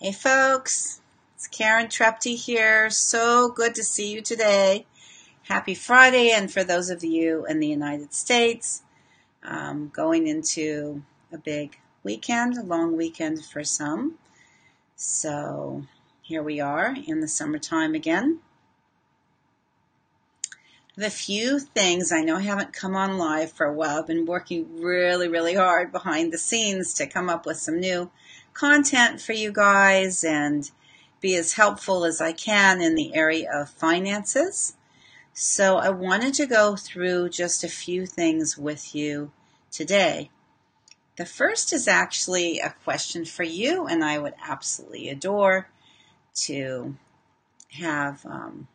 Hey folks, it's Karen Trepty here. So good to see you today. Happy Friday, and for those of you in the United States, um, going into a big weekend, a long weekend for some. So here we are in the summertime again. The few things I know I haven't come on live for a while. I've been working really, really hard behind the scenes to come up with some new content for you guys and be as helpful as I can in the area of finances. So I wanted to go through just a few things with you today. The first is actually a question for you, and I would absolutely adore to have um,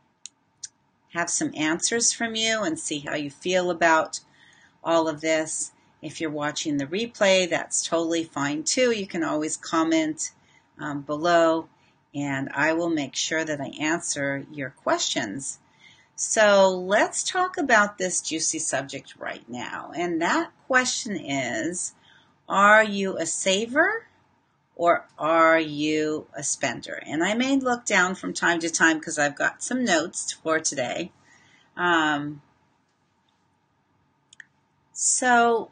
have some answers from you and see how you feel about all of this. If you're watching the replay, that's totally fine too. You can always comment um, below, and I will make sure that I answer your questions. So let's talk about this juicy subject right now. And that question is Are you a saver or are you a spender? And I may look down from time to time because I've got some notes for today. Um, so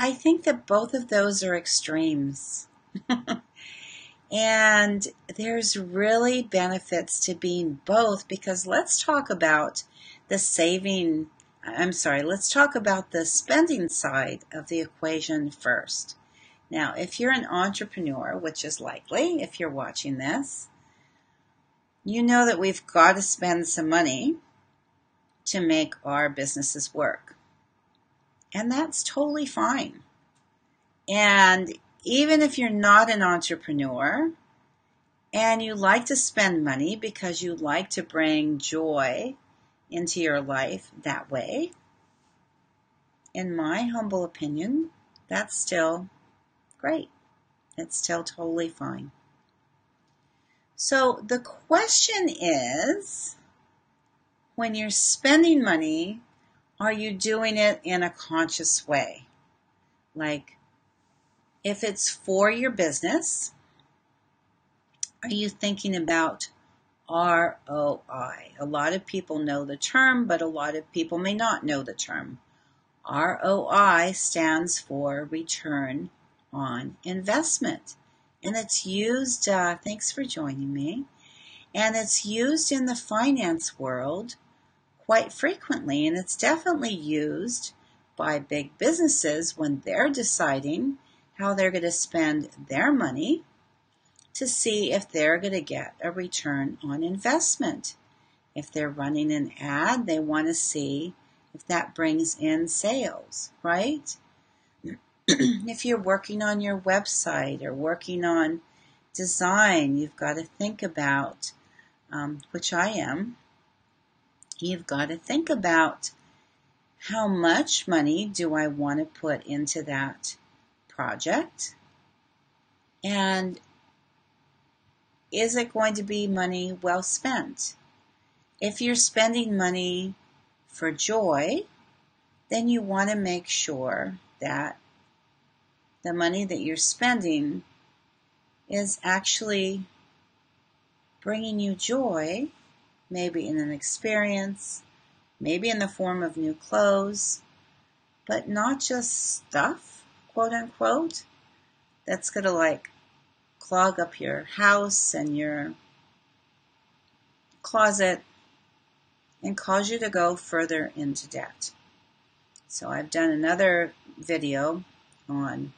I think that both of those are extremes. and there's really benefits to being both because let's talk about the saving, I'm sorry, let's talk about the spending side of the equation first. Now, if you're an entrepreneur, which is likely if you're watching this, you know that we've got to spend some money to make our businesses work. And that's totally fine. And even if you're not an entrepreneur and you like to spend money because you like to bring joy into your life that way, in my humble opinion, that's still great. It's still totally fine. So the question is when you're spending money, are you doing it in a conscious way? Like, if it's for your business, are you thinking about ROI? A lot of people know the term, but a lot of people may not know the term. ROI stands for return on investment. And it's used, uh, thanks for joining me, and it's used in the finance world quite frequently, and it's definitely used by big businesses when they're deciding how they're going to spend their money to see if they're going to get a return on investment. If they're running an ad, they want to see if that brings in sales, right? if you're working on your website or working on design, you've got to think about, um, which I am, you've got to think about how much money do I want to put into that project? And is it going to be money well spent? If you're spending money for joy, then you want to make sure that the money that you're spending is actually bringing you joy maybe in an experience, maybe in the form of new clothes, but not just stuff, quote unquote, that's going to like clog up your house and your closet and cause you to go further into debt. So I've done another video on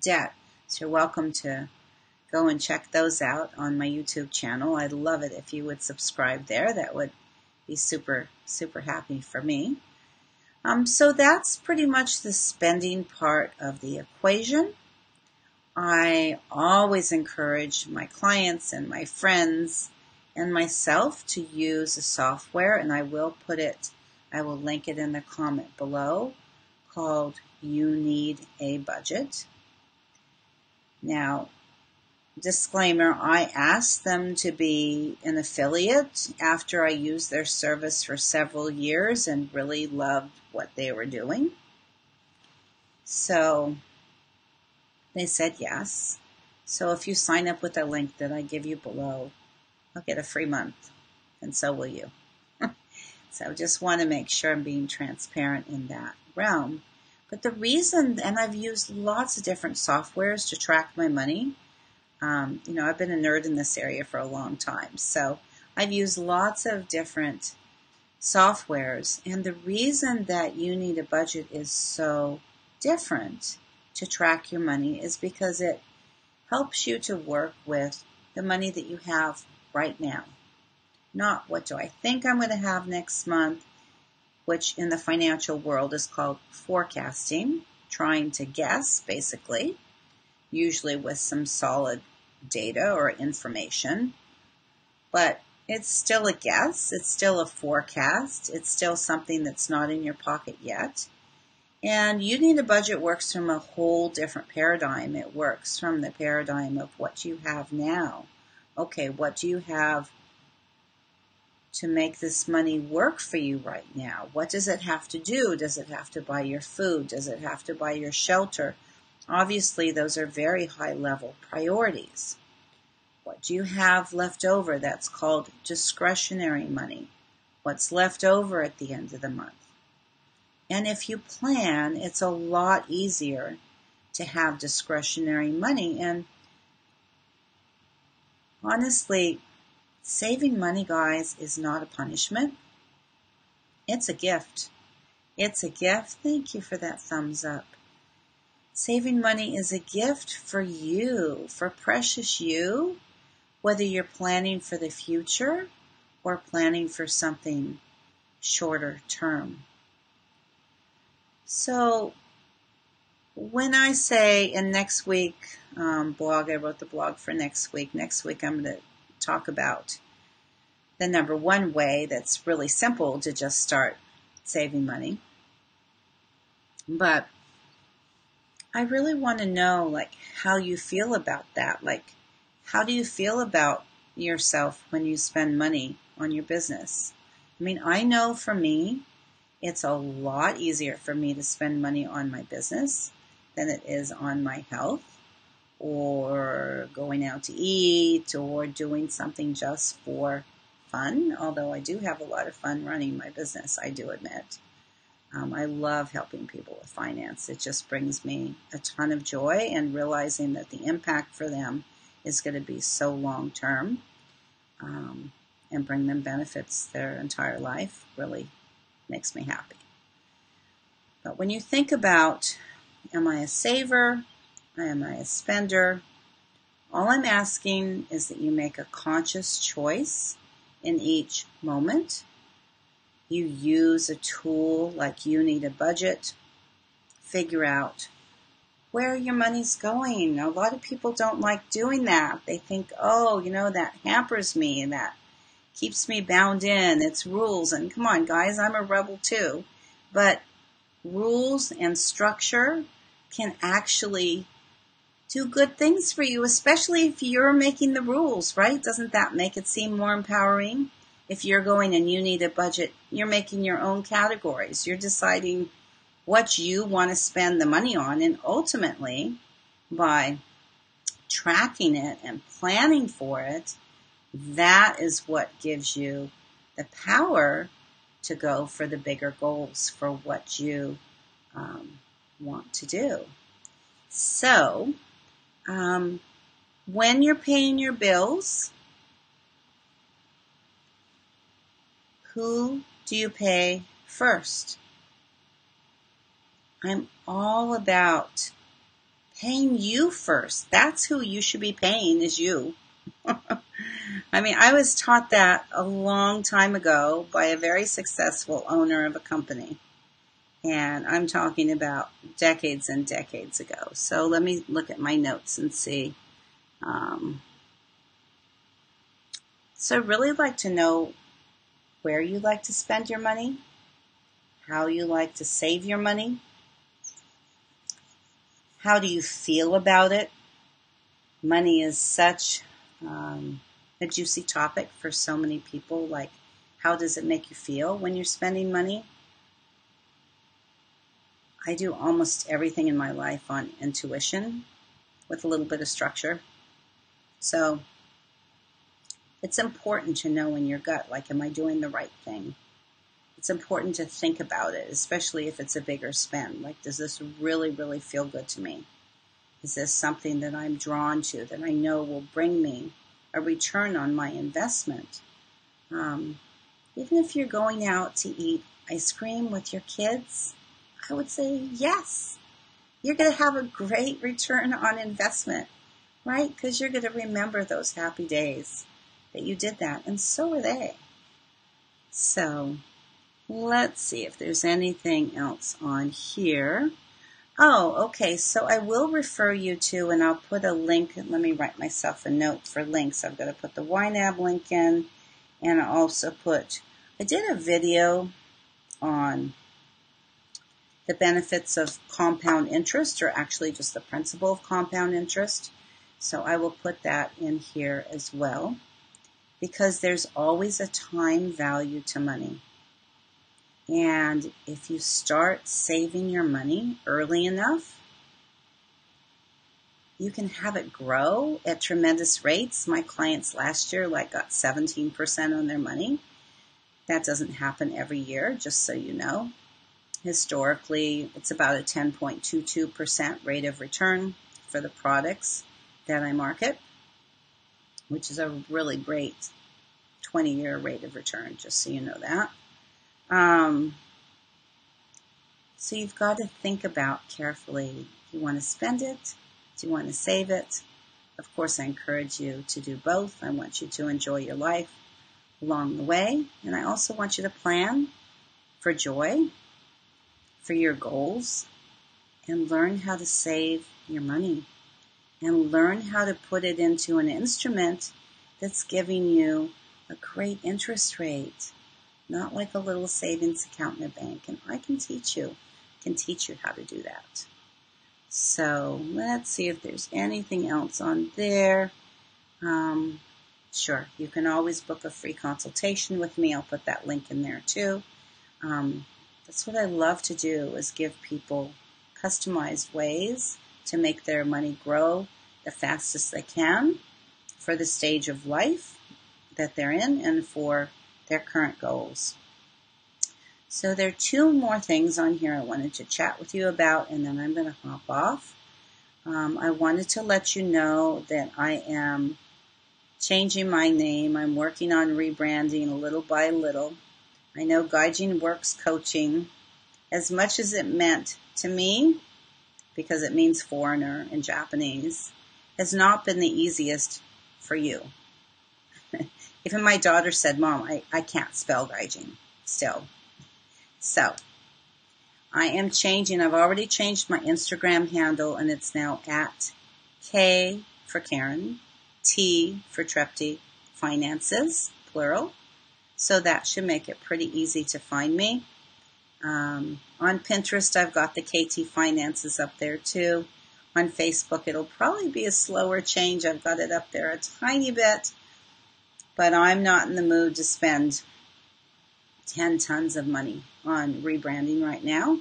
debt. So you're welcome to go and check those out on my YouTube channel. I'd love it if you would subscribe there. That would be super, super happy for me. Um, so that's pretty much the spending part of the equation. I always encourage my clients and my friends and myself to use a software, and I will put it, I will link it in the comment below called You Need a Budget. Now, disclaimer, I asked them to be an affiliate after I used their service for several years and really loved what they were doing. So they said yes. So if you sign up with the link that I give you below, I'll get a free month, and so will you. so I just want to make sure I'm being transparent in that realm. But the reason, and I've used lots of different softwares to track my money. Um, you know, I've been a nerd in this area for a long time. So I've used lots of different softwares. And the reason that you need a budget is so different to track your money is because it helps you to work with the money that you have right now. Not what do I think I'm going to have next month, which in the financial world is called forecasting, trying to guess basically, usually with some solid data or information. But it's still a guess, it's still a forecast, it's still something that's not in your pocket yet. And you need a budget works from a whole different paradigm. It works from the paradigm of what you have now. Okay, what do you have to make this money work for you right now? What does it have to do? Does it have to buy your food? Does it have to buy your shelter? Obviously, those are very high level priorities. What do you have left over? That's called discretionary money. What's left over at the end of the month? And if you plan, it's a lot easier to have discretionary money. And honestly, saving money, guys, is not a punishment. It's a gift. It's a gift. Thank you for that thumbs up. Saving money is a gift for you, for precious you whether you're planning for the future or planning for something shorter term. So, when I say in next week um, blog, I wrote the blog for next week. Next week, I'm going to talk about the number one way that's really simple to just start saving money. But I really want to know like how you feel about that. Like how do you feel about yourself when you spend money on your business? I mean, I know for me, it's a lot easier for me to spend money on my business than it is on my health or going out to eat or doing something just for fun. Although I do have a lot of fun running my business, I do admit. Um, I love helping people with finance. It just brings me a ton of joy and realizing that the impact for them is going to be so long term um, and bring them benefits their entire life really makes me happy. But when you think about, am I a saver? Am I a spender? All I'm asking is that you make a conscious choice in each moment. You use a tool like you need a budget. Figure out where your money's going. A lot of people don't like doing that. They think, oh, you know, that hampers me and that keeps me bound in. It's rules. And come on, guys, I'm a rebel too. But rules and structure can actually do good things for you, especially if you're making the rules, right? Doesn't that make it seem more empowering? If you're going and you need a budget, you're making your own categories. You're deciding what you want to spend the money on. And ultimately, by tracking it and planning for it, that is what gives you the power to go for the bigger goals for what you um, want to do. So, um, when you're paying your bills, who do you pay first? I'm all about paying you first. That's who you should be paying is you. I mean, I was taught that a long time ago by a very successful owner of a company. And I'm talking about decades and decades ago. So let me look at my notes and see. Um, so I really like to know where you like to spend your money, how you like to save your money, how do you feel about it? Money is such um, a juicy topic for so many people. Like, how does it make you feel when you're spending money? I do almost everything in my life on intuition with a little bit of structure. So it's important to know in your gut, like, am I doing the right thing? It's important to think about it, especially if it's a bigger spend. Like, does this really, really feel good to me? Is this something that I'm drawn to that I know will bring me a return on my investment? Um, even if you're going out to eat ice cream with your kids, I would say yes. You're going to have a great return on investment, right? Because you're going to remember those happy days that you did that, and so are they. So let's see if there's anything else on here. Oh, okay. So I will refer you to, and I'll put a link. Let me write myself a note for links. I'm going to put the YNAB link in, and I also put. I did a video on the benefits of compound interest, or actually just the principle of compound interest. So I will put that in here as well because there's always a time value to money. And if you start saving your money early enough, you can have it grow at tremendous rates. My clients last year like got 17% on their money. That doesn't happen every year, just so you know. Historically, it's about a 10.22% rate of return for the products that I market which is a really great 20 year rate of return, just so you know that. Um, so you've got to think about carefully do you want to spend it? Do you want to save it? Of course, I encourage you to do both. I want you to enjoy your life along the way. And I also want you to plan for joy, for your goals, and learn how to save your money and learn how to put it into an instrument that's giving you a great interest rate, not like a little savings account in a bank. And I can teach you, can teach you how to do that. So let's see if there's anything else on there. Um, sure, you can always book a free consultation with me. I'll put that link in there too. Um, that's what I love to do is give people customized ways to make their money grow the fastest they can for the stage of life that they're in and for their current goals. So there are two more things on here I wanted to chat with you about, and then I'm going to hop off. Um, I wanted to let you know that I am changing my name. I'm working on rebranding little by little. I know Gaijin Works Coaching, as much as it meant to me, because it means foreigner in Japanese, has not been the easiest for you. Even my daughter said, Mom, I, I can't spell Gaijin still. So, I am changing. I've already changed my Instagram handle and it's now at K for Karen, T for Trepti Finances, plural. So that should make it pretty easy to find me. Um, on Pinterest, I've got the KT Finances up there too on Facebook. It'll probably be a slower change. I've got it up there a tiny bit, but I'm not in the mood to spend 10 tons of money on rebranding right now.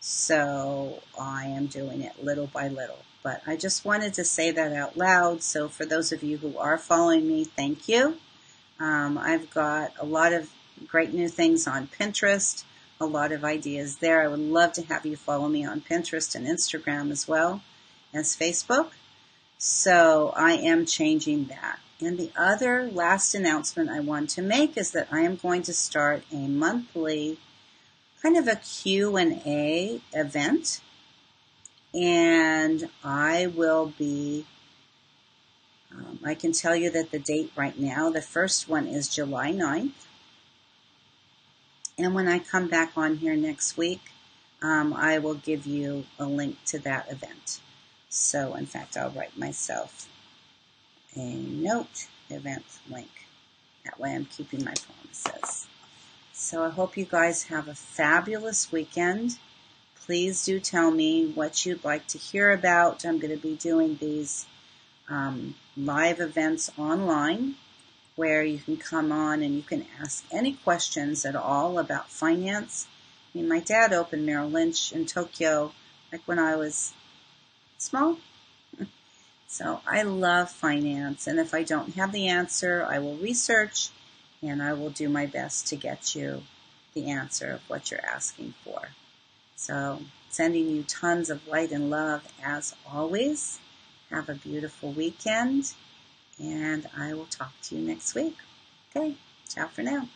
So I am doing it little by little. But I just wanted to say that out loud. So for those of you who are following me, thank you. Um, I've got a lot of great new things on Pinterest, a lot of ideas there. I would love to have you follow me on Pinterest and Instagram as well as Facebook. So I am changing that. And the other last announcement I want to make is that I am going to start a monthly kind of a Q&A event and I will be um, I can tell you that the date right now, the first one is July 9th. And when I come back on here next week, um, I will give you a link to that event. So in fact, I'll write myself a note event link. That way I'm keeping my promises. So I hope you guys have a fabulous weekend. Please do tell me what you'd like to hear about. I'm going to be doing these um, live events online where you can come on and you can ask any questions at all about finance. I mean, my dad opened Merrill Lynch in Tokyo like when I was small. So I love finance, and if I don't have the answer, I will research and I will do my best to get you the answer of what you're asking for. So, sending you tons of light and love as always. Have a beautiful weekend, and I will talk to you next week. Okay, ciao for now.